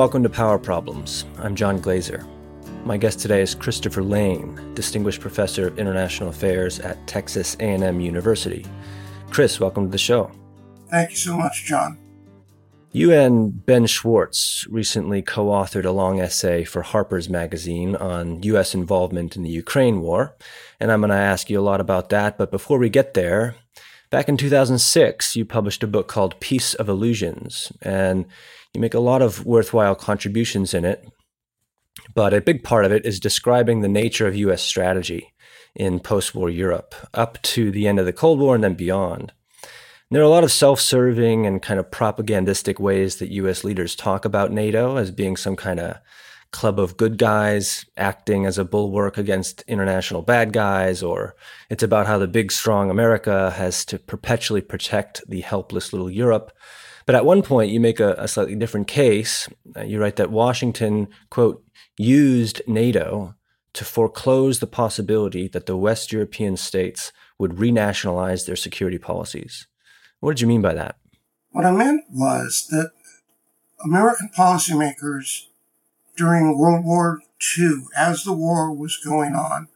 welcome to Power Problems. I'm John Glaser. My guest today is Christopher Layne, Distinguished Professor of International Affairs at Texas A&M University. Chris, welcome to the show. Thank you so much, John. You and Ben Schwarz recently co authored a long essay for Harper's Magazine on U.S. involvement in the Ukraine war, and I'm going to ask you a lot about that. But before we get there, back in 2006, you published a book called Peace of Illusions, and you make a lot of worthwhile contributions in it. But a big part of it is describing the nature of U.S. strategy in post war Europe up to the end of the Cold War and then beyond. There are a lot of self serving and kind of propagandistic ways that US leaders talk about NATO as being some kind of club of good guys acting as a bulwark against international bad guys, or it's about how the big, strong America has to perpetually protect the helpless little Europe. But at one point, you make a, a slightly different case. Uh, you write that Washington, quote, used NATO to foreclose the possibility that the West European states would renationalize their security policies. What did you mean by that? What I meant was that American policymakers during World War II, as the war was going on,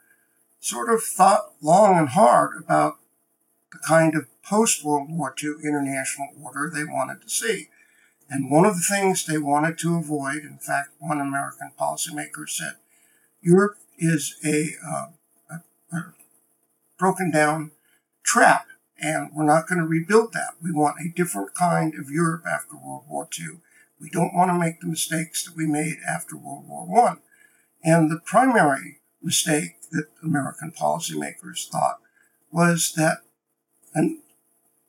sort of thought long and hard about the kind of post World War II international order they wanted to see. And one of the things they wanted to avoid, in fact, one American policymaker said, Europe is a, uh, a, a broken down trap and we're not going to rebuild that. We want a different kind of Europe after World War II. We don't want to make the mistakes that we made after World War I. And the primary mistake that American policymakers thought was that an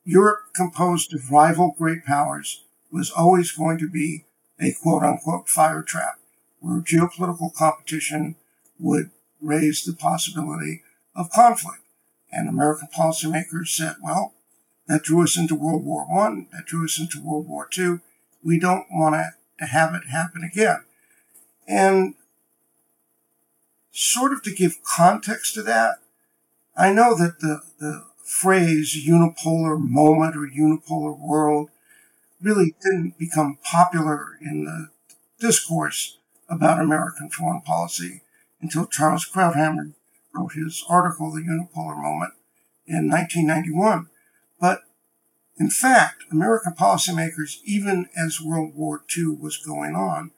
Europe composed of rival great powers was always going to be a quote unquote fire trap where geopolitical competition would raise the possibility of conflict. And American policymakers said, well, that drew us into World War One, that drew us into World War Two. We don't want to have it happen again. And sort of to give context to that, I know that the, the phrase unipolar moment or unipolar world really didn't become popular in the discourse about American foreign policy until Charles Krauthammer wrote his article, The Unipolar Moment, in 1991. But in fact, American policymakers, even as World War II was going on,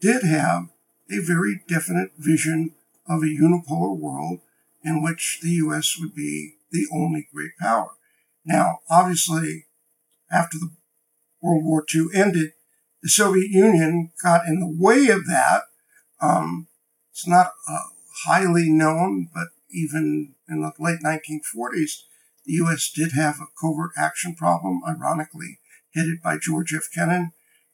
did have a very definite vision of a unipolar world in which the U.S. would be the only great power. Now, obviously, after the World War II ended, the Soviet Union got in the way of that. Um, it's not a highly known, but even in the late 1940s, the U.S. did have a covert action problem, ironically headed by George F. Kennan,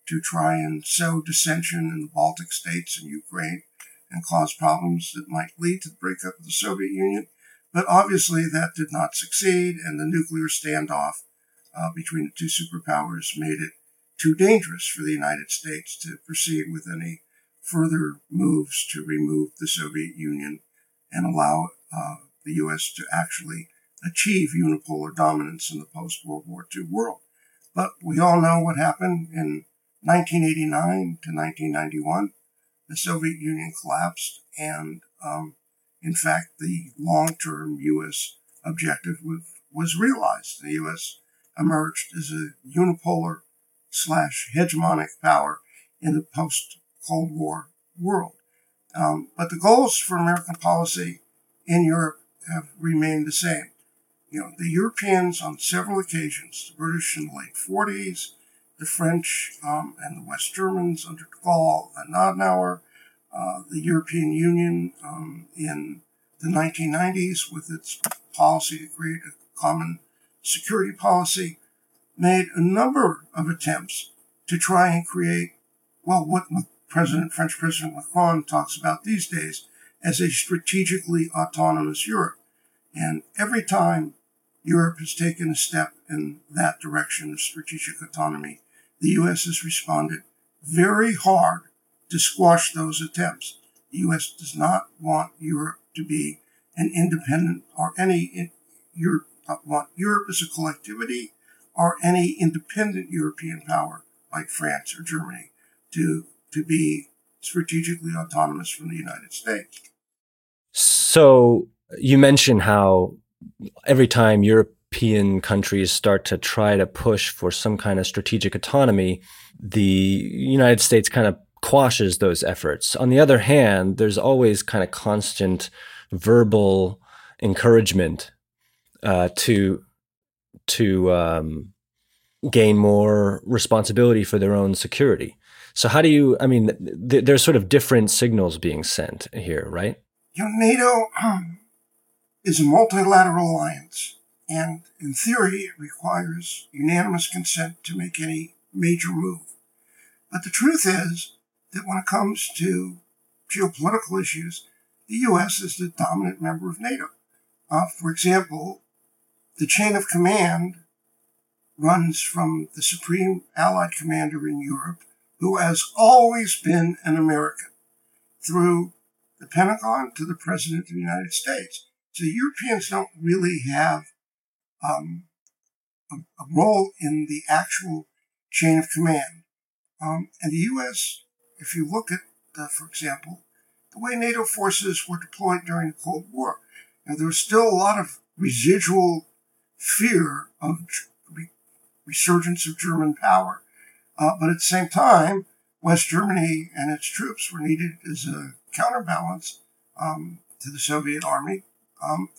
to try and sow dissension in the Baltic states and Ukraine and cause problems that might lead to the breakup of the Soviet Union. But obviously, that did not succeed, and the nuclear standoff uh, between the two superpowers made it too dangerous for the United States to proceed with any further moves to remove the Soviet Union and allow uh, the U.S. to actually achieve unipolar dominance in the post World War II world. But we all know what happened in 1989 to 1991. The Soviet Union collapsed, and um, in fact, the long term U.S. objective was, realized. The U.S. emerged as a unipolar slash hegemonic power in the post Cold War world. Um, but the goals for American policy in Europe have remained the same. You know, the Europeans on several occasions, the British in the late 40s, the French um, and the West Germans under de Gaulle and Adenauer, uh, the European Union um, in the 1990s with its policy to create a common security policy, made a number of attempts to try and create, well, what President, French President Macron talks about these days as a strategically autonomous Europe. And every time Europe has taken a step in that direction of strategic autonomy, the U.S. has responded very hard to squash those attempts. The U.S. does not want Europe to be an independent or any Europe want Europe as a collectivity or any independent European power like France or Germany to to be strategically autonomous from the United States. So you mentioned how every time European countries start to try to push for some kind of strategic autonomy, the United States kind of quashes those efforts. On the other hand, there's always kind of constant verbal encouragement uh, to to um, gain more responsibility for their own security. So how do you? I mean, th- there's sort of different signals being sent here, right? You know, NATO um, is a multilateral alliance, and in theory, it requires unanimous consent to make any major move. But the truth is that when it comes to geopolitical issues, the U.S. is the dominant member of NATO. Uh, for example, the chain of command runs from the Supreme Allied Commander in Europe, who has always been an American, through the Pentagon to the President of the United States. So Europeans don't really have um, a, a, role in the actual chain of command. Um, and the U.S., if you look at, the, for example, the way NATO forces were deployed during the Cold War, now, there was still a lot of residual fear of resurgence of German power. Uh, but at the same time, West Germany and its troops were needed as a counterbalance um, to the Soviet army. Um,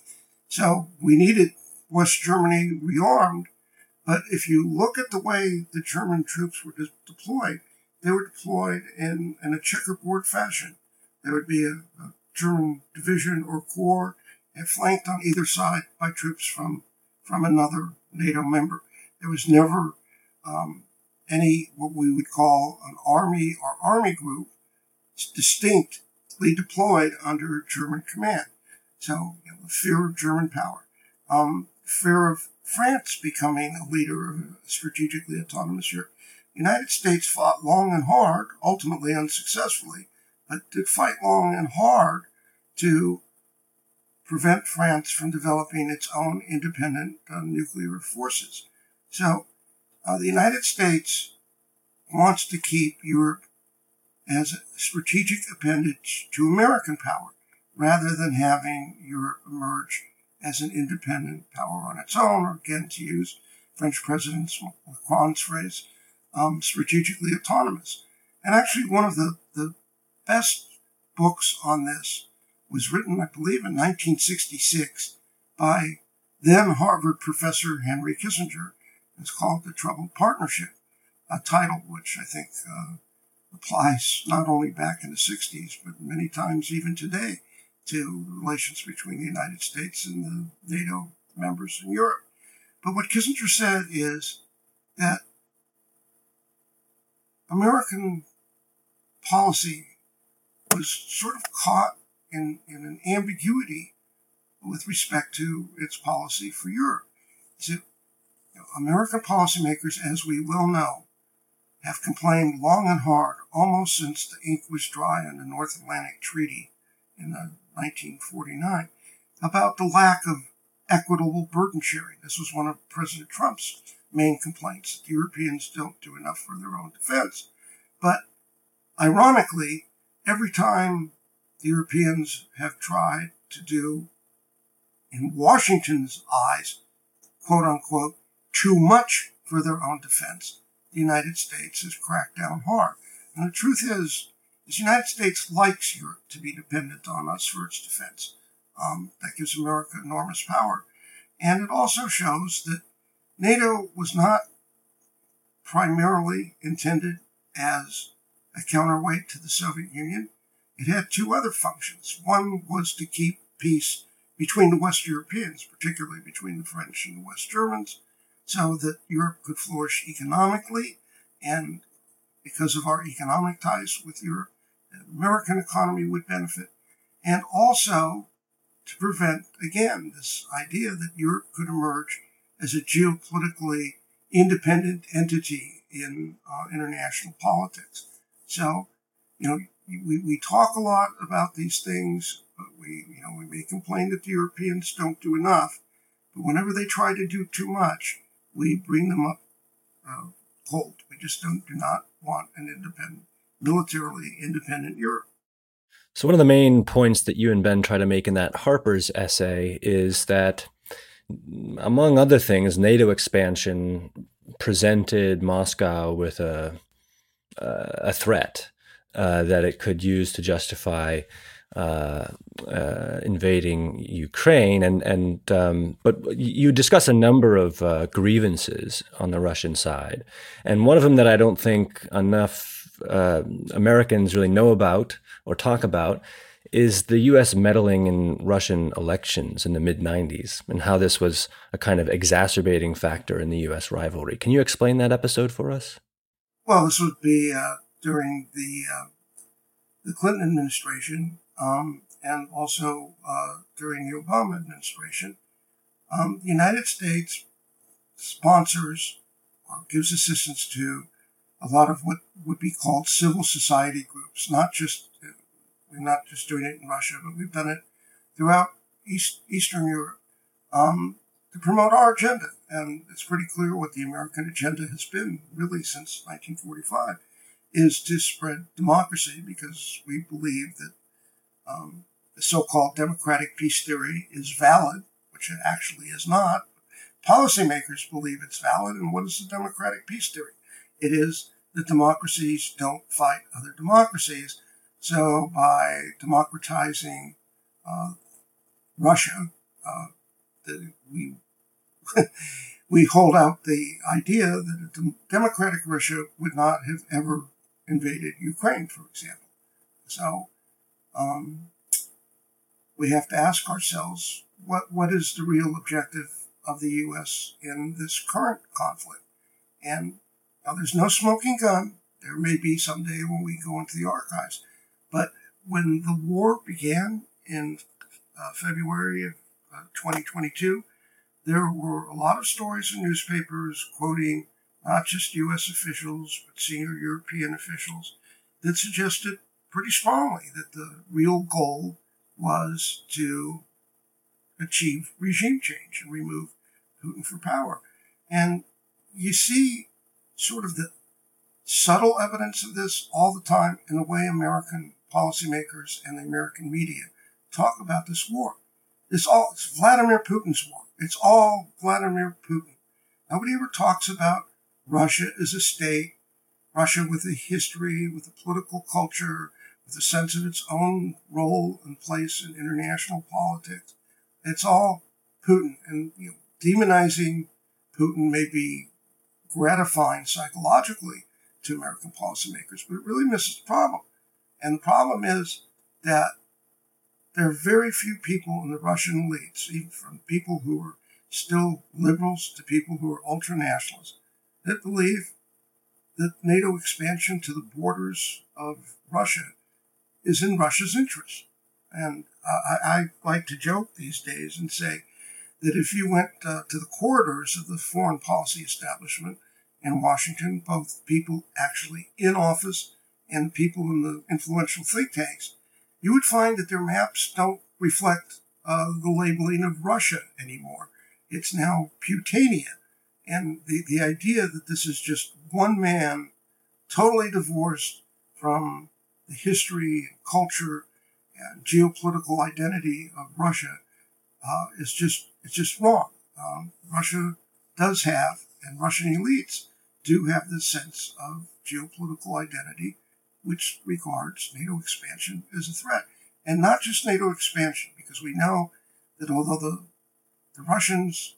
so we needed West Germany rearmed. But if you look at the way the German troops were de- deployed, they were deployed in, in a checkerboard fashion. There would be a, a German division or corps and flanked on either side by troops from, from another NATO member. There was never um, any what we would call an army or army group distinctly deployed under German command. So you know, the fear of German power, um, fear of France becoming a leader of a strategically autonomous Europe. United States fought long and hard, ultimately unsuccessfully, but did fight long and hard to prevent France from developing its own independent uh, nuclear forces. So uh, the United States wants to keep Europe as a strategic appendage to American power rather than having Europe emerge as an independent power on its own, or again, to use French President Macron's phrase, um, strategically autonomous. And actually, one of the, the best books on this was written, I believe, in 1966 by then Harvard professor Henry Kissinger. It's called The Troubled Partnership, a title which I think uh, applies not only back in the 60s, but many times even today to relations between the United States and the NATO members in Europe. But what Kissinger said is that American policy was sort of caught in, in an ambiguity with respect to its policy for Europe. So, you know, American policymakers, as we well know, have complained long and hard, almost since the ink was dry on the North Atlantic Treaty in 1949, about the lack of equitable burden sharing. This was one of President Trump's main complaints that the Europeans don't do enough for their own defense. But ironically, every time the Europeans have tried to do, in Washington's eyes, quote unquote, too much for their own defense. The United States has cracked down hard. And the truth is, the United States likes Europe to be dependent on us for its defense. Um, that gives America enormous power. And it also shows that NATO was not primarily intended as a counterweight to the Soviet Union. It had two other functions. One was to keep peace between the West Europeans, particularly between the French and the West Germans, so that Europe could flourish economically. And because of our economic ties with Europe, the American economy would benefit. And also to prevent, again, this idea that Europe could emerge as a geopolitically independent entity in uh, international politics. So, you know, we, we talk a lot about these things, but we, you know, we may complain that the Europeans don't do enough. But whenever they try to do too much, we bring them up uh, cold. We just don't do not want an independent militarily independent Europe. So, one of the main points that you and Ben try to make in that Harper's essay is that, among other things, NATO expansion presented Moscow with a, a threat uh, that it could use to justify uh, uh, invading Ukraine, and and um, but you discuss a number of uh, grievances on the Russian side, and one of them that I don't think enough uh, Americans really know about or talk about is the U.S. meddling in Russian elections in the mid '90s, and how this was a kind of exacerbating factor in the U.S. rivalry. Can you explain that episode for us? Well, this would be uh, during the the Clinton administration um, and also uh, during the Obama administration. Um, the United States sponsors or gives assistance to a lot of what would be called civil society groups, not just we're not just doing it in Russia, but we've done it throughout East, Eastern Europe um, to promote our agenda. And it's pretty clear what the American agenda has been really since 1945 is to spread democracy because we believe that um, the so-called democratic peace theory is valid, which it actually is not. Policymakers believe it's valid, and what is the democratic peace theory? It is that democracies don't fight other democracies. So by democratizing uh, Russia, uh, the, we we hold out the idea that a democratic Russia would not have ever invaded Ukraine, for example. So um, we have to ask ourselves what what is the real objective of the U.S. in this current conflict? And now there's no smoking gun. There may be someday when we go into the archives, but when the war began in uh, February of uh, 2022, there were a lot of stories in newspapers quoting not just U.S. officials but senior European officials that suggested pretty strongly that the real goal was to achieve regime change and remove Putin from power. And you see sort of the subtle evidence of this all the time in the way American policymakers and the American media talk about this war. It's all it's Vladimir Putin's war. It's all Vladimir Putin. Nobody ever talks about Russia as a state, Russia with a history, with a political culture, with a sense of its own role and place in international politics. It's all Putin, and you know, demonizing Putin may be gratifying psychologically to American policymakers, but it really misses the problem. And the problem is that there are very few people in the Russian elites, even from people who are still liberals to people who are ultra nationalists, that believe that NATO expansion to the borders of Russia is in Russia's interest. And I, I, like to joke these days and say that if you went uh, to the corridors of the foreign policy establishment in Washington, both people actually in office and people in the influential think tanks, you would find that their maps don't reflect uh, the labeling of Russia anymore. It's now Putania. And the, the idea that this is just one man totally divorced from the history and culture and geopolitical identity of Russia uh, is just it's just wrong. Um, Russia does have, and Russian elites do have this sense of geopolitical identity, which regards NATO expansion as a threat, and not just NATO expansion, because we know that although the the Russians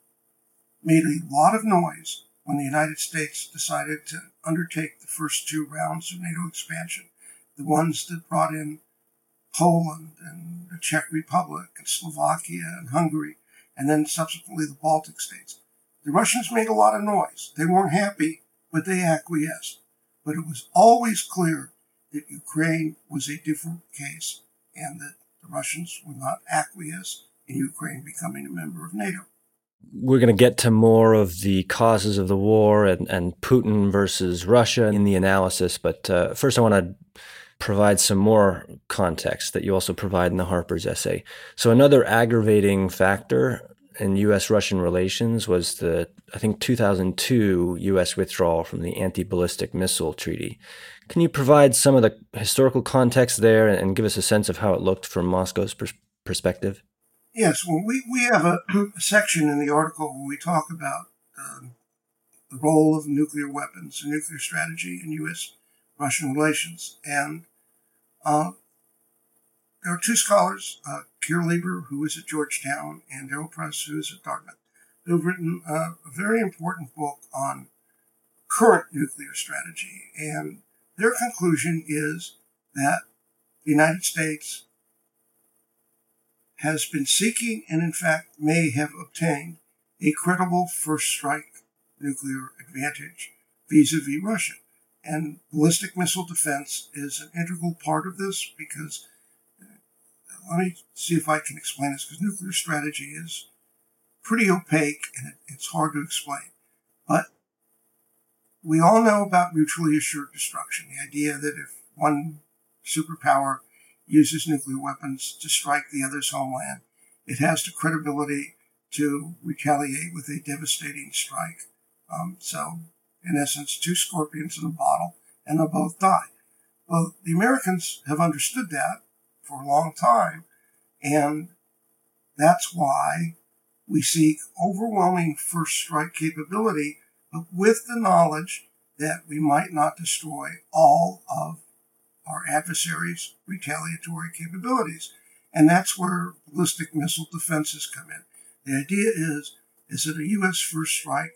made a lot of noise when the United States decided to undertake the first two rounds of NATO expansion the ones that brought in Poland and the Czech Republic and Slovakia and Hungary, and then subsequently the Baltic states. The Russians made a lot of noise. They weren't happy, but they acquiesced. But it was always clear that Ukraine was a different case and that the Russians would not acquiesce in Ukraine becoming a member of NATO we're going to get to more of the causes of the war and, and Putin versus Russia in the analysis. But uh, first, I want to provide some more context that you also provide in the Harper's essay. So, another aggravating factor in U.S. Russian relations was the, I think, 2002 U.S. withdrawal from the Anti Ballistic Missile Treaty, Can you provide some of the historical context there and give us a sense of how it looked from Moscow's pers- perspective? Yes, well, we, we have a, a, section in the article where we talk about um, the role of nuclear weapons and nuclear strategy in U.S. Russian relations. And uh, there are two scholars, uh, Keir Lieber, who is at Georgetown, and Daryl Press, who is at Dartmouth, who have written a very important book on current nuclear strategy. And their conclusion is that the United States has been seeking and, in fact, may have obtained a credible first strike nuclear advantage vis a vis Russia. And ballistic missile defense is an integral part of this because, uh, let me see if I can explain this, because nuclear strategy is pretty opaque and it's hard to explain. But we all know about mutually assured destruction, the idea that if one superpower uses nuclear weapons to strike the other's homeland, it has the credibility to retaliate with a devastating strike. Um, so, in essence, two scorpions in a bottle, and they'll both die. Well, the Americans have understood that for a long time, and that's why we seek overwhelming first strike capability, but with the knowledge that we might not destroy all of our adversaries' retaliatory capabilities. And that's where ballistic missile defenses come in. The idea is, is that a U.S. first strike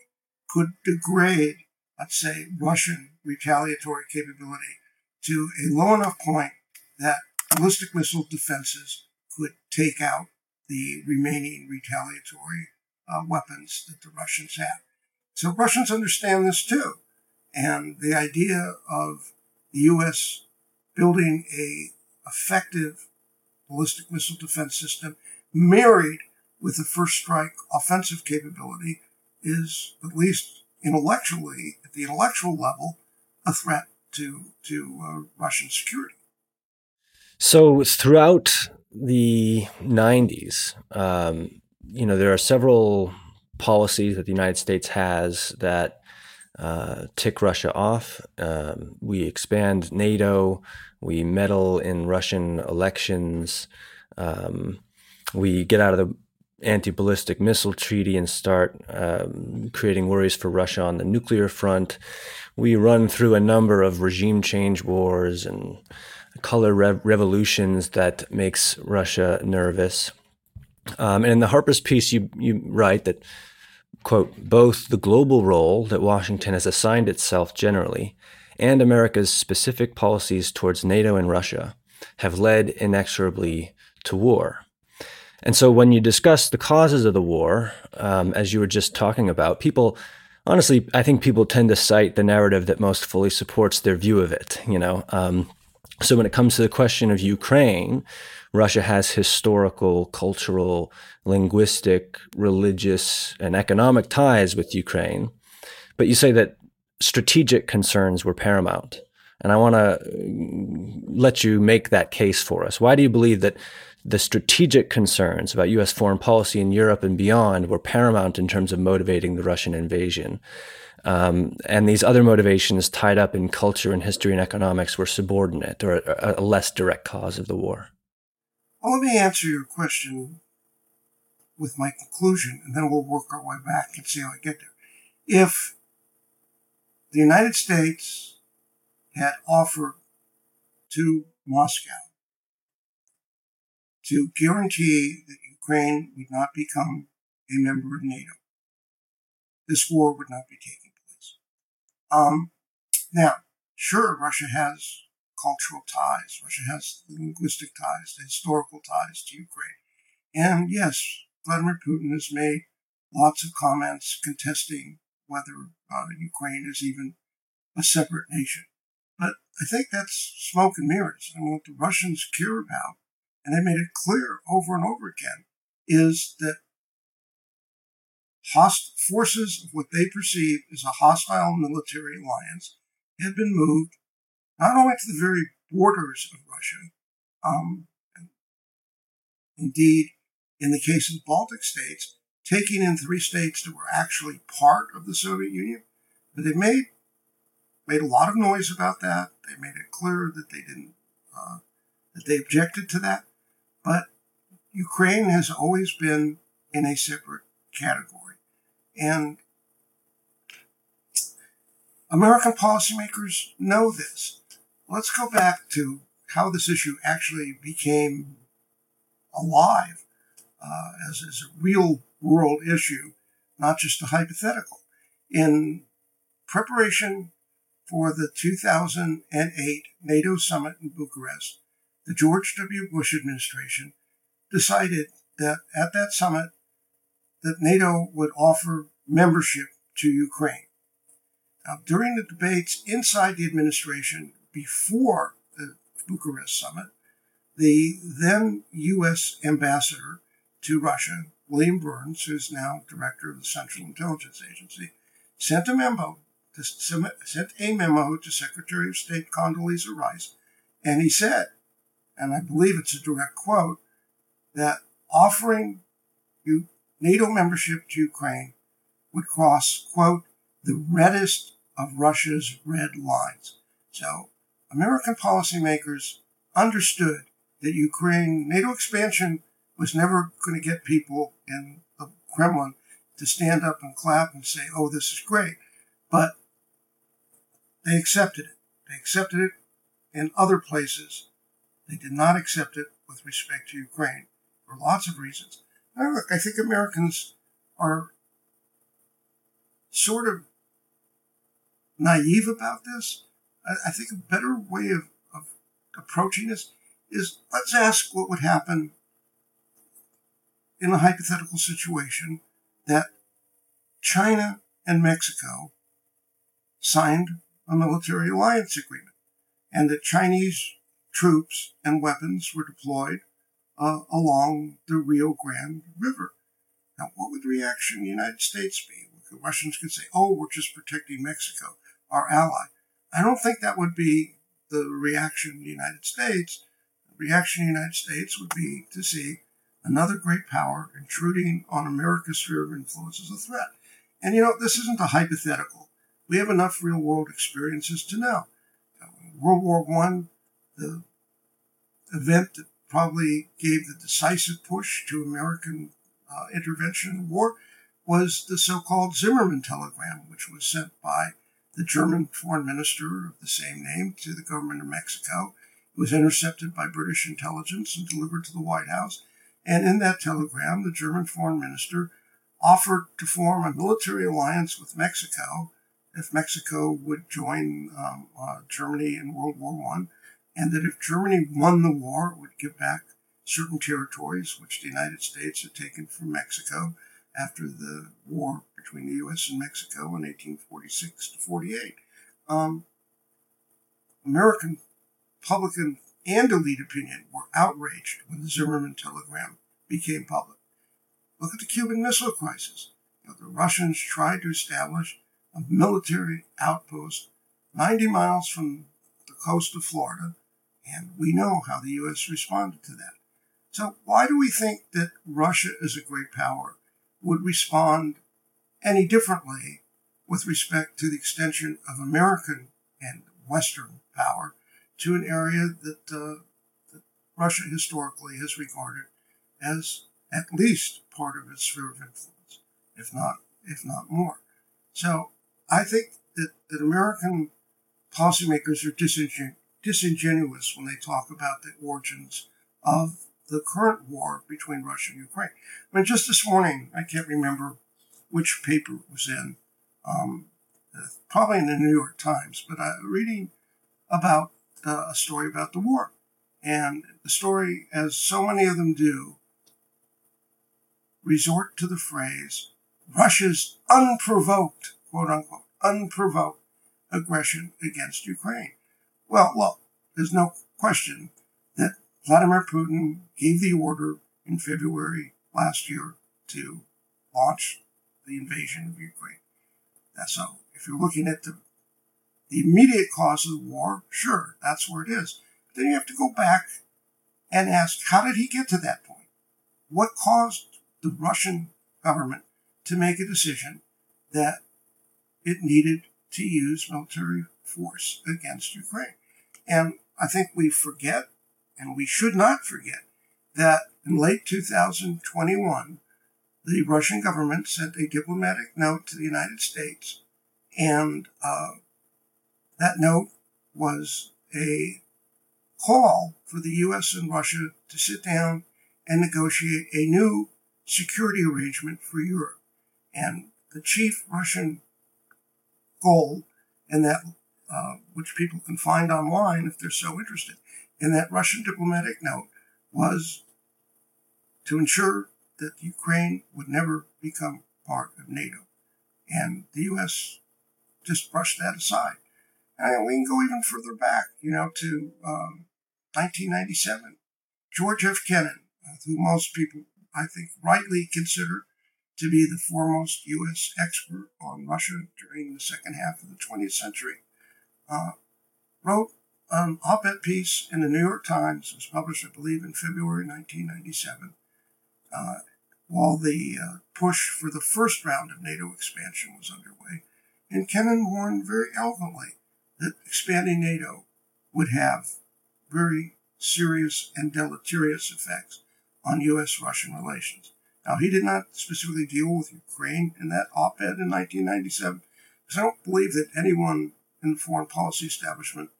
could degrade, let's say, Russian retaliatory capability to a low enough point that ballistic missile defenses could take out the remaining retaliatory uh, weapons that the Russians have. So Russians understand this too. And the idea of the U.S building a effective ballistic missile defense system married with the first strike offensive capability is at least intellectually at the intellectual level a threat to to uh, Russian security. So throughout the 90s, um, you know, there are several policies that the United States has that uh, tick Russia off. Um, we expand NATO. We meddle in Russian elections. Um, we get out of the anti ballistic missile treaty and start um, creating worries for Russia on the nuclear front. We run through a number of regime change wars and color rev- revolutions that makes Russia nervous. Um, and in the Harper's piece, you you write that quote, both the global role that Washington has assigned itself generally and America's specific policies towards NATO and Russia have led inexorably to war. And so when you discuss the causes of the war, um, as you were just talking about, people honestly, I think people tend to cite the narrative that most fully supports their view of it. You know, um, so when it comes to the question of Ukraine, Russia has historical, cultural, linguistic, religious, and economic ties with Ukraine. But you say that strategic concerns were paramount. And I want to mm, let you make that case for us. Why do you believe that the strategic concerns about U.S. foreign policy in Europe and beyond were paramount in terms of motivating the Russian invasion? Um, and these other motivations tied up in culture and history and economics were subordinate or a, a less direct cause of the war. Well, let me answer your question with my conclusion, and then we'll work our way back and see how I get there. If the United States had offered to Moscow to guarantee that Ukraine would not become a member of NATO, this war would not be place. Um, now, sure, Russia has cultural ties. Russia has linguistic ties, historical ties to Ukraine. And yes, Vladimir Putin has made lots of comments contesting whether uh, Ukraine is even a separate nation. But I think that's smoke and mirrors. And what the Russians care about, and they made it clear over and over again, is that host- forces of what they perceive as a hostile military alliance have been moved not only to the very borders of Russia, um, indeed, in the case of the Baltic states, taking in three states that were actually part of the Soviet Union, but they made made a lot of noise about that. They made it clear that they didn't, uh, that they objected to that. But Ukraine has always been in a separate category. And American policymakers know this. Let's go back to how this issue actually became alive uh, as, as a real world issue, not just a hypothetical. In preparation for the 2008 NATO summit in Bucharest, the George W. Bush administration decided that at that summit that NATO would offer membership to Ukraine. Now, during the debates inside the administration before the Bucharest summit, the then U.S. ambassador to Russia, William Burns, who's now director of the Central Intelligence Agency, sent a memo to, sent a memo to Secretary of State Condoleezza Rice, and he said, and I believe it's a direct quote, that offering NATO membership to Ukraine would cross, quote, the reddest of Russia's red lines. So American policymakers understood that Ukraine NATO expansion was never going to get people in the Kremlin to stand up and clap and say, oh, this is great. But they accepted it. They accepted it in other places. They did not accept it with respect to Ukraine for lots of reasons. Look, I think Americans are sort of naive about this. I, I think a better way of, of approaching this is let's ask what would happen in a hypothetical situation that China and Mexico signed a military alliance agreement and that Chinese troops and weapons were deployed uh, along the Rio Grande River. Now, what would the reaction in the United States be? The Russians could say, oh, we're just protecting Mexico, our ally. I don't think that would be the reaction in the United States. The reaction in the United States would be to see another great power intruding on America's sphere of influence as a threat. And you know, this isn't a hypothetical. We have enough real world experiences to know. World War One, the event that probably gave the decisive push to American uh, intervention in the war was the so-called Zimmermann telegram, which was sent by the German foreign minister of the same name to the government of Mexico. It was intercepted by British intelligence and delivered to the White House. And in that telegram, the German foreign minister offered to form a military alliance with Mexico if Mexico would join um, uh, Germany in World War One and that if Germany won the war, it would give back certain territories which the United States had taken from Mexico after the war between the U.S. and Mexico in 1846 to 48. Um, American public and elite opinion were outraged when the Zimmermann telegram became public. Look at the Cuban Missile Crisis. The Russians tried to establish a military outpost 90 miles from the coast of Florida and we know how the U.S. responded to that. So why do we think that Russia as a great power would respond any differently with respect to the extension of American and Western power to an area that, uh, that Russia historically has regarded as at least part of its sphere of influence, if not if not more. So I think that, that American policymakers are disingen- disingenuous when they talk about the origins of the current war between Russia and Ukraine. I mean, just this morning, I can't remember which paper it was in, um, probably in the New York Times, but I reading about uh, a story about the war. And the story, as so many of them do, resort to the phrase Russia's unprovoked, quote unquote, unprovoked aggression against Ukraine. Well, look, there's no question that Vladimir Putin gave the order in February last year to launch the invasion of Ukraine. That's so. If you're looking at the the immediate cause of the war, sure, that's where it is. But then you have to go back and ask, how did he get to that point? What caused the Russian government to make a decision that it needed to use military force against Ukraine. And I think we forget, and we should not forget, that in late 2021, the Russian government sent a diplomatic note to the United States, and uh, that note was a call for the U.S. and Russia to sit down and negotiate a new security arrangement for Europe. And the chief Russian goal, and that uh, which people can find online if they're so interested, in that Russian diplomatic note was to ensure that Ukraine would never become part of NATO. And the U.S. just brushed that aside. And we can go even further back, you know, to um, 1997. George F. Kennan, uh, who most people, I think, rightly consider to be the foremost U.S. expert on Russia during the second half of the 20th century, uh, wrote an op-ed piece in the New York Times. It was published, I believe, in February 1997, uh, while the uh, push for the first round of NATO expansion was underway. And Kennan warned very eloquently that expanding NATO would have very serious and deleterious effects on U.S. Russian relations. Now, he did not specifically deal with Ukraine in that op ed in 1997, because I don't believe that anyone in the foreign policy establishment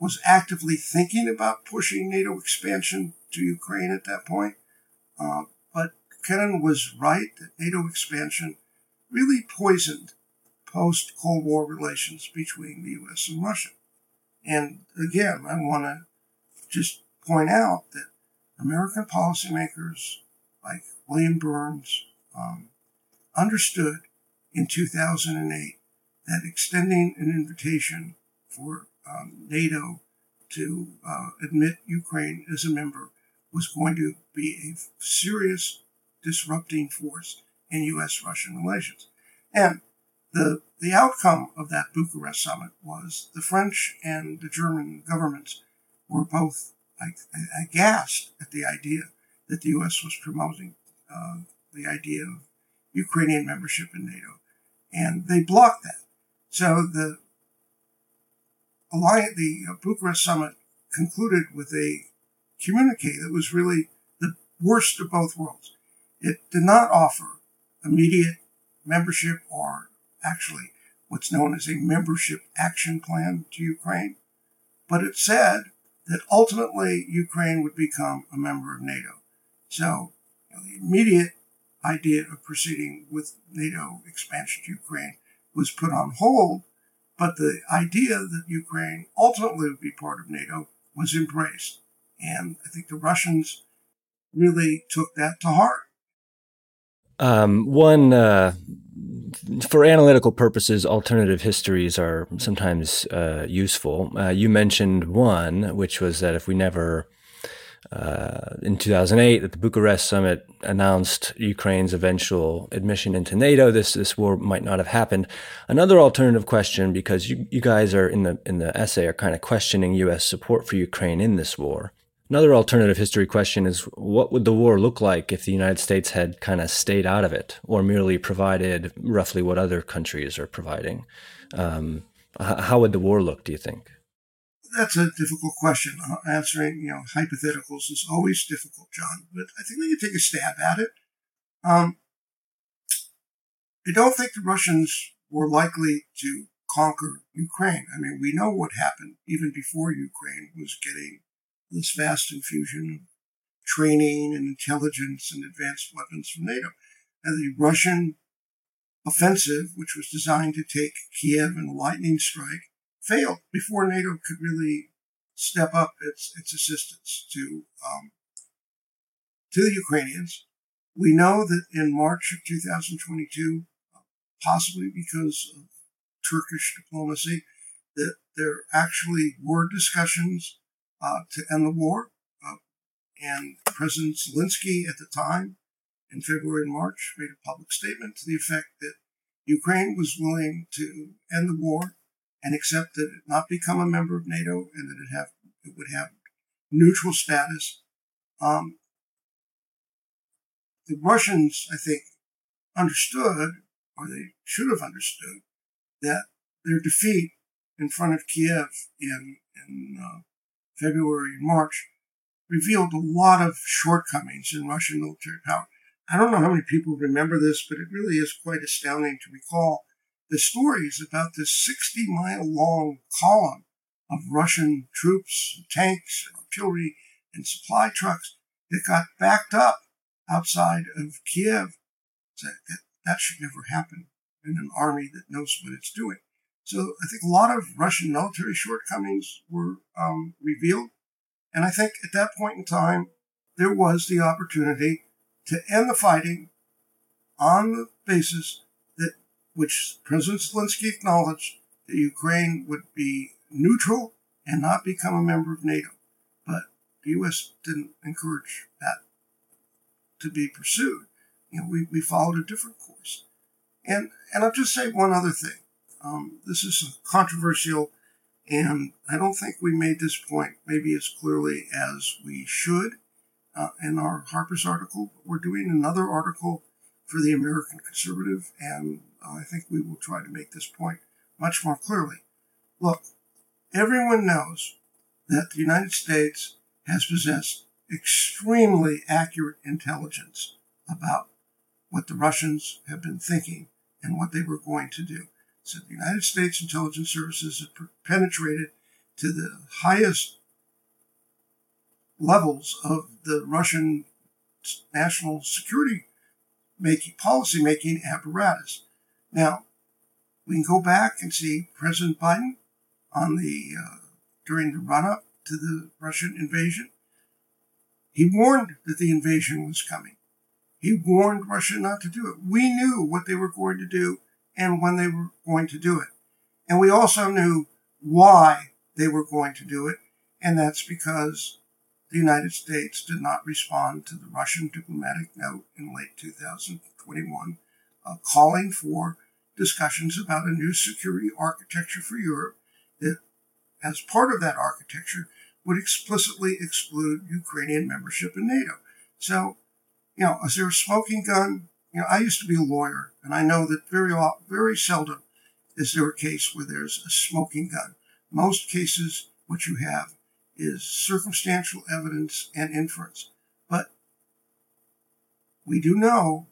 was actively thinking about pushing NATO expansion to Ukraine at that point. Uh, but Kennan was right that NATO expansion really poisoned post Cold War relations between the U.S. and Russia. And again, I want to just point out that American policymakers like William Burns um, understood in 2008 that extending an invitation for um, NATO to uh, admit Ukraine as a member was going to be a serious disrupting force in U.S. Russian relations. And the, the outcome of that Bucharest summit was the French and the German governments were both aghast at the idea that the U.S. was promoting uh, the idea of Ukrainian membership in NATO, and they blocked that. So the alliance, the Bucharest summit concluded with a communique that was really the worst of both worlds. It did not offer immediate membership or actually what's known as a membership action plan to Ukraine, but it said that ultimately Ukraine would become a member of NATO. So you know, the immediate idea of proceeding with NATO expansion to Ukraine was put on hold, but the idea that Ukraine ultimately would be part of NATO was embraced. And I think the Russians really took that to heart. Um, one, uh, for analytical purposes, alternative histories are sometimes uh, useful. Uh, you mentioned one, which was that if we never uh, in 2008 that the Bucharest summit announced Ukraine's eventual admission into NATO, this this war might not have happened. Another alternative question, because you, you guys are in the in the essay are kind of questioning U.S. support for Ukraine in this war. Another alternative history question is what would the war look like if the United States had kind of stayed out of it or merely provided roughly what other countries are providing? Um, how would the war look, do you think? That's a difficult question. Uh, answering, you know, hypotheticals is always difficult, John. But I think we can take a stab at it. Um, I don't think the Russians were likely to conquer Ukraine. I mean, we know what happened even before Ukraine was getting this vast infusion of training and intelligence and advanced weapons from NATO. And the Russian offensive, which was designed to take Kiev in a lightning strike, failed before NATO could really step up its its assistance to um, to the Ukrainians. We know that in March of 2022, possibly because of Turkish diplomacy, that there actually were discussions uh, to end the war. Uh, and President Zelensky at the time, in February and March, made a public statement to the effect that Ukraine was willing to end the war and accept that it not become a member of NATO and that it have it would have neutral status. Um, the Russians, I think, understood, or they should have understood, that their defeat in front of Kiev in, in uh, February and March revealed a lot of shortcomings in Russian military power. I don't know how many people remember this, but it really is quite astounding to recall the stories about this 60 mile long column of Russian troops, and tanks, and artillery, and supply trucks that got backed up outside of Kiev. That, that should never happen in an army that knows what it's doing. So I think a lot of Russian military shortcomings were um, revealed. And I think at that point in time, there was the opportunity to end the fighting on the basis which President Zelensky acknowledged that Ukraine would be neutral and not become a member of NATO. But the U.S. didn't encourage that to be pursued. You know, we, we followed a different course. And and I'll just say one other thing. Um, this is controversial, and I don't think we made this point maybe as clearly as we should uh, in our Harper's article. We're doing another article for the American Conservative, and uh, I think we will try to make this point much more clearly. Look, everyone knows that the United States has possessed extremely accurate intelligence about what the Russians have been thinking and what they were going to do. So the United States intelligence services have penetrated to the highest levels of the Russian national security making policy making apparatus. Now, we can go back and see President Biden on the uh, during the run up to the Russian invasion. He warned that the invasion was coming. He warned Russia not to do it. We knew what they were going to do and when they were going to do it. And we also knew why they were going to do it. And that's because the United States did not respond to the Russian diplomatic note in late 2021, uh, calling for discussions about a new security architecture for Europe that, as part of that architecture, would explicitly exclude Ukrainian membership in NATO. So, you know, is there a smoking gun? You know, I used to be a lawyer, and I know that very very seldom is there a case where there's a smoking gun. Most cases, what you have is circumstantial evidence and inference. But we do know,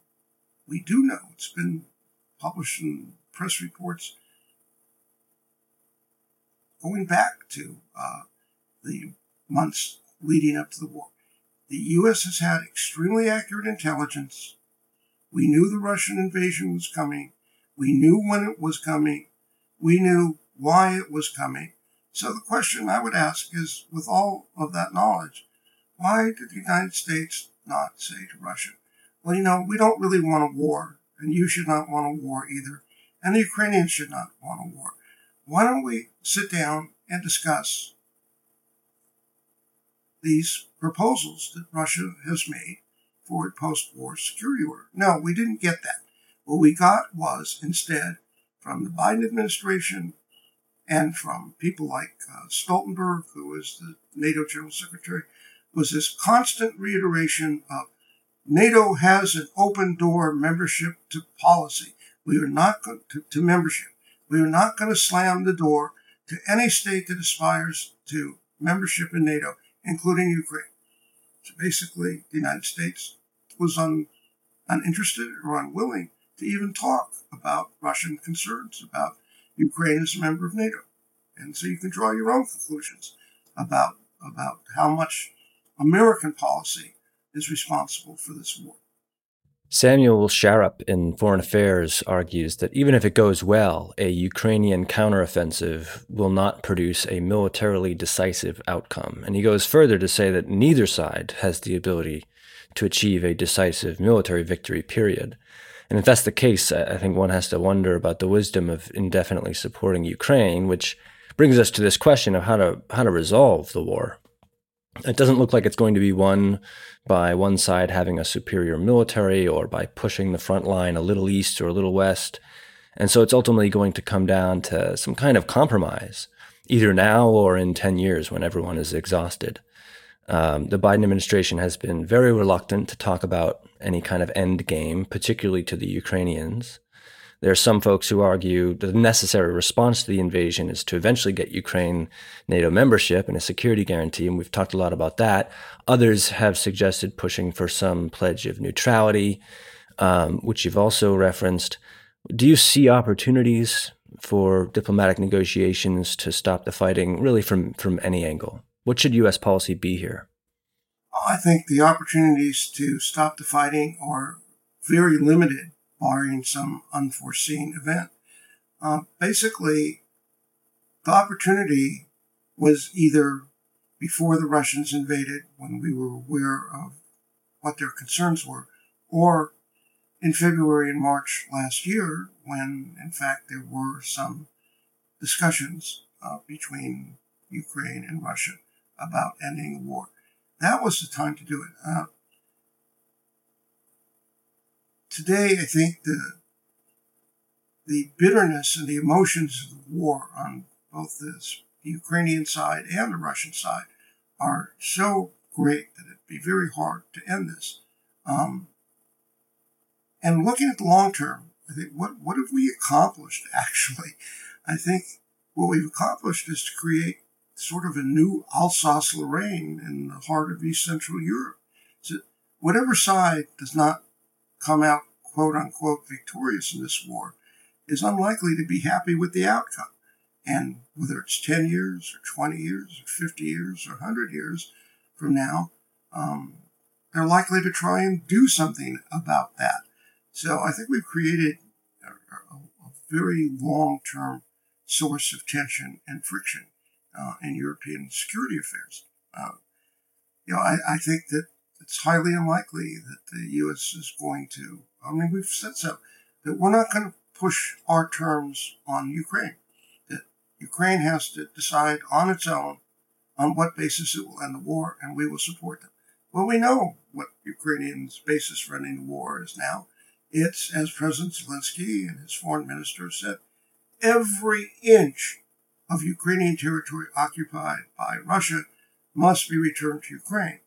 we do know, it's been published in press reports going back to uh, the months leading up to the war. The U.S. has had extremely accurate intelligence. We knew the Russian invasion was coming. We knew when it was coming. We knew why it was coming. So the question I would ask is, with all of that knowledge, why did the United States not say to Russia, well, you know, we don't really want a war, and you should not want a war either, and the Ukrainians should not want a war. Why don't we sit down and discuss these proposals that Russia has made for a post-war security order? No, we didn't get that. What we got was instead from the Biden administration and from people like uh, Stoltenberg, who was the NATO General Secretary, was this constant reiteration of NATO has an open door membership to policy. We are not going to, to membership. We are not going to slam the door to any state that aspires to membership in NATO, including Ukraine. So basically, the United States was un, uninterested or unwilling to even talk about Russian concerns about Ukraine is a member of NATO. And so you can draw your own conclusions about, about how much American policy is responsible for this war. Samuel Charap in Foreign Affairs argues that even if it goes well, a Ukrainian counteroffensive will not produce a militarily decisive outcome. And he goes further to say that neither side has the ability to achieve a decisive military victory, period. And if that's the case, I think one has to wonder about the wisdom of indefinitely supporting Ukraine, which brings us to this question of how to how to resolve the war. It doesn't look like it's going to be won by one side having a superior military or by pushing the front line a little east or a little west. And so it's ultimately going to come down to some kind of compromise, either now or in 10 years when everyone is exhausted. Um, the Biden administration has been very reluctant to talk about any kind of end game, particularly to the Ukrainians. There are some folks who argue the necessary response to the invasion is to eventually get Ukraine NATO membership and a security guarantee, and we've talked a lot about that. Others have suggested pushing for some pledge of neutrality, um, which you've also referenced. Do you see opportunities for diplomatic negotiations to stop the fighting, really from from any angle? What should U.S. policy be here? I think the opportunities to stop the fighting are very limited, barring some unforeseen event. Uh, basically, the opportunity was either before the Russians invaded, when we were aware of what their concerns were, or in February and March last year, when in fact there were some discussions uh, between Ukraine and Russia about ending the war. That was the time to do it. Uh, today, I think the the bitterness and the emotions of the war on both the Ukrainian side and the Russian side are so great that it'd be very hard to end this. Um, and looking at the long term, I think what what have we accomplished actually? I think what we've accomplished is to create sort of a new Alsace Lorraine in the heart of East Central Europe. So whatever side does not come out quote unquote victorious in this war is unlikely to be happy with the outcome. And whether it's 10 years or 20 years or 50 years or 100 years from now, um, they're likely to try and do something about that. So I think we've created a, a, a very long term source of tension and friction uh, in European security affairs. Uh, you know, I, I, think that it's highly unlikely that the U.S. is going to. I mean, we've said so that we're not going to push our terms on Ukraine. That Ukraine has to decide on its own on what basis it will end the war, and we will support them. Well, we know what Ukrainians' basis for ending the war is now. It's, as President Zelensky and his foreign minister said, every inch of Ukrainian territory occupied by Russia must be returned to Ukraine.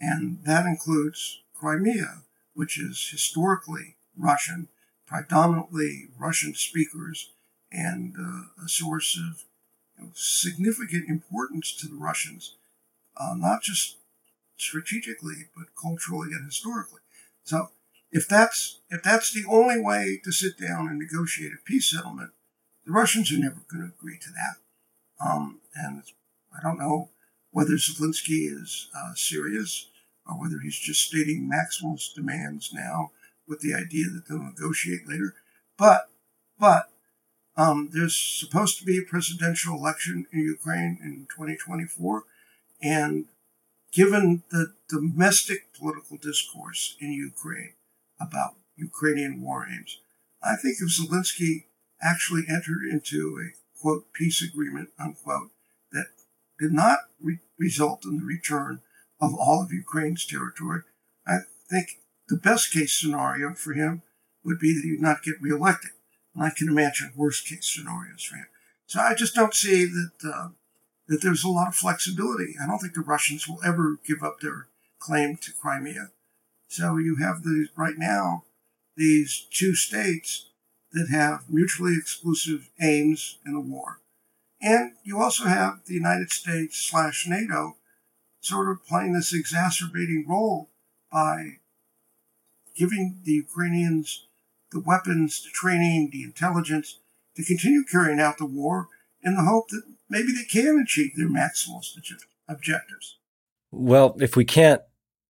And that includes Crimea, which is historically Russian, predominantly Russian speakers, and uh, a source of you know, significant importance to the Russians, uh, not just strategically, but culturally and historically. So if that's if that's the only way to sit down and negotiate a peace settlement, the Russians are never going to agree to that. Um, and I don't know whether Zelensky is uh, serious or whether he's just stating maximalist demands now with the idea that they'll negotiate later. But, but, um, there's supposed to be a presidential election in Ukraine in 2024. And given the domestic political discourse in Ukraine about Ukrainian war aims, I think if Zelensky actually entered into a quote peace agreement unquote that did not re- result in the return of all of Ukraine's territory, I think the best case scenario for him would be that he would not get reelected. And I can imagine worst case scenarios for him. So I just don't see that uh, that there's a lot of flexibility. I don't think the Russians will ever give up their claim to Crimea. So you have these right now these two states that have mutually exclusive aims in the war. And you also have the United States slash NATO sort of playing this exacerbating role by giving the Ukrainians the weapons, the training, the intelligence to continue carrying out the war in the hope that maybe they can achieve their maximalist objectives. Well, if we can't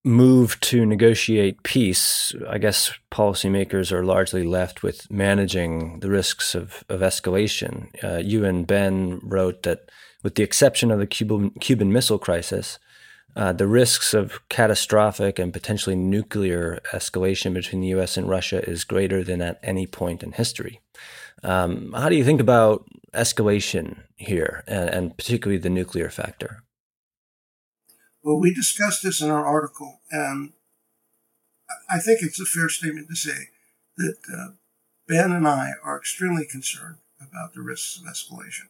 move to negotiate peace, I guess policymakers are largely left with managing the risks of, of escalation. Uh, you and Ben wrote that, with the exception of the Cuban, Cuban Missile Crisis, uh, the risks of catastrophic and potentially nuclear escalation between the US and Russia is greater than at any point in history. Um, how do you think about escalation here, and, and particularly the nuclear factor? Well, we discussed this in our article, and I think it's a fair statement to say that uh, Ben and I are extremely concerned about the risks of escalation.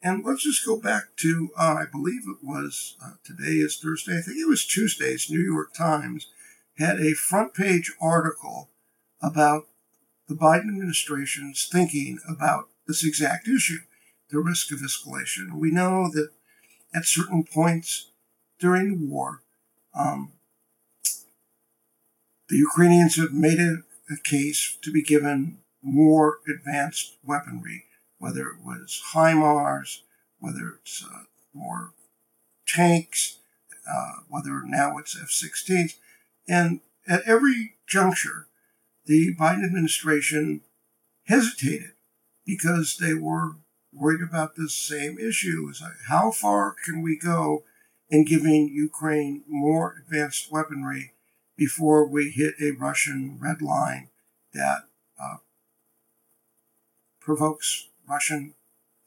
And let's just go back to, uh, I believe it was uh, today is Thursday. I think it was Tuesday's New York Times had a front page article about the Biden administration's thinking about this exact issue, the risk of escalation. We know that at certain points during the war, um, the Ukrainians have made a, a case to be given more advanced weaponry, whether it was HIMARS, whether it's uh, more tanks, uh, whether now it's F 16s. And at every juncture, the Biden administration hesitated because they were worried about this same issue. It's like, how far can we go in giving Ukraine more advanced weaponry before we hit a Russian red line that uh, provokes Russian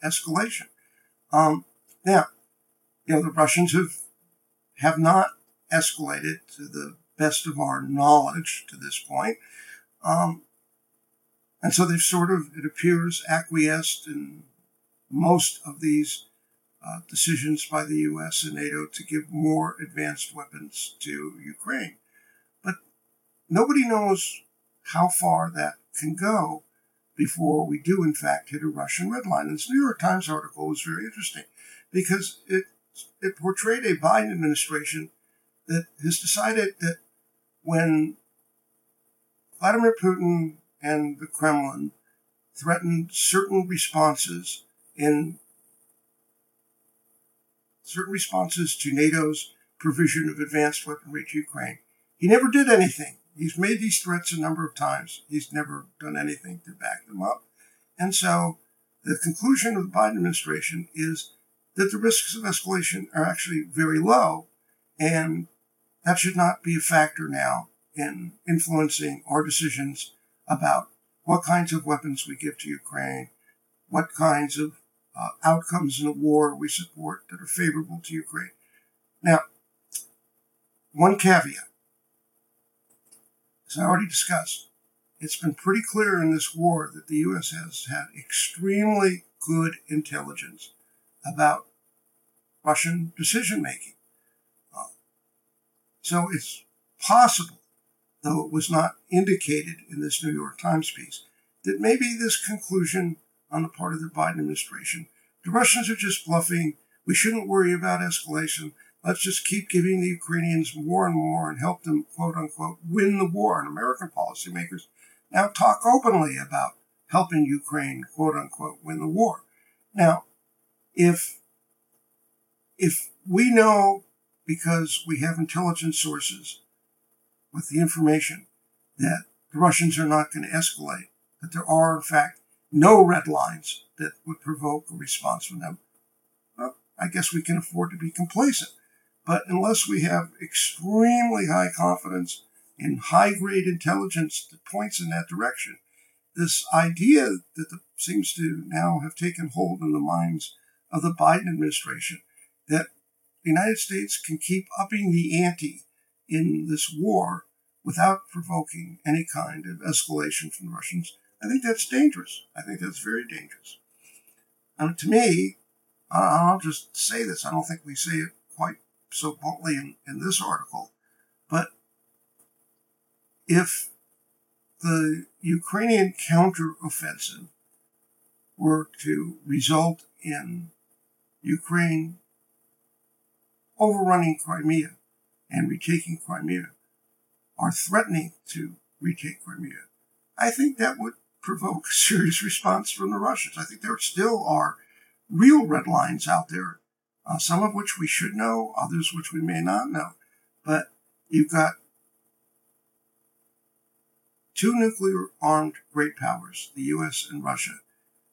escalation? Um, now, you know, the Russians have have not escalated to the best of our knowledge to this point. Um, and so they've sort of, it appears, acquiesced in most of these uh, decisions by the US and NATO to give more advanced weapons to Ukraine. But nobody knows how far that can go before we do, in fact, hit a Russian red line. And this New York Times article was very interesting because it, it portrayed a Biden administration that has decided that when Vladimir Putin and the Kremlin threatened certain responses in certain responses to NATO's provision of advanced weaponry to Ukraine. He never did anything. He's made these threats a number of times. He's never done anything to back them up. And so the conclusion of the Biden administration is that the risks of escalation are actually very low and that should not be a factor now in influencing our decisions about what kinds of weapons we give to Ukraine, what kinds of uh, outcomes in a war we support that are favorable to Ukraine. Now, one caveat, as I already discussed, it's been pretty clear in this war that the U.S. has had extremely good intelligence about Russian decision making. So it's possible, though it was not indicated in this New York Times piece, that maybe this conclusion on the part of the Biden administration, the Russians are just bluffing. We shouldn't worry about escalation. Let's just keep giving the Ukrainians more and more and help them, quote unquote, win the war. And American policymakers now talk openly about helping Ukraine, quote unquote, win the war. Now, if if we know because we have intelligence sources with the information that the Russians are not going to escalate, that there are, in fact, no red lines that would provoke a response from them. Well, I guess we can afford to be complacent. But unless we have extremely high confidence in high grade intelligence that points in that direction, this idea that the, seems to now have taken hold in the minds of the Biden administration that the United States can keep upping the ante in this war without provoking any kind of escalation from the Russians, I think that's dangerous. I think that's very dangerous. And to me, I'll just say this. I don't think we say it quite so bluntly in, in this article, but if the Ukrainian counteroffensive were to result in Ukraine overrunning Crimea and retaking Crimea are threatening to retake Crimea, I think that would provoke serious response from the Russians. I think there still are real red lines out there, uh, some of which we should know, others which we may not know. But you've got two nuclear armed great powers, the US and Russia,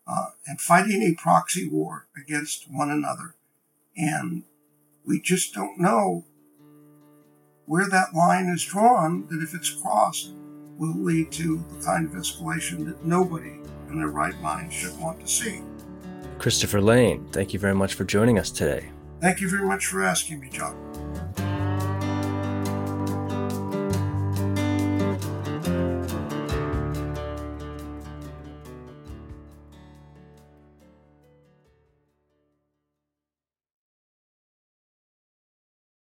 uh, and fighting a proxy war against one another. And we just don't know where that line is drawn that if it's crossed will lead to the kind of escalation that nobody in their right mind should want to see. Christopher Layne, thank you very much for joining us today. Thank you very much for asking me, John.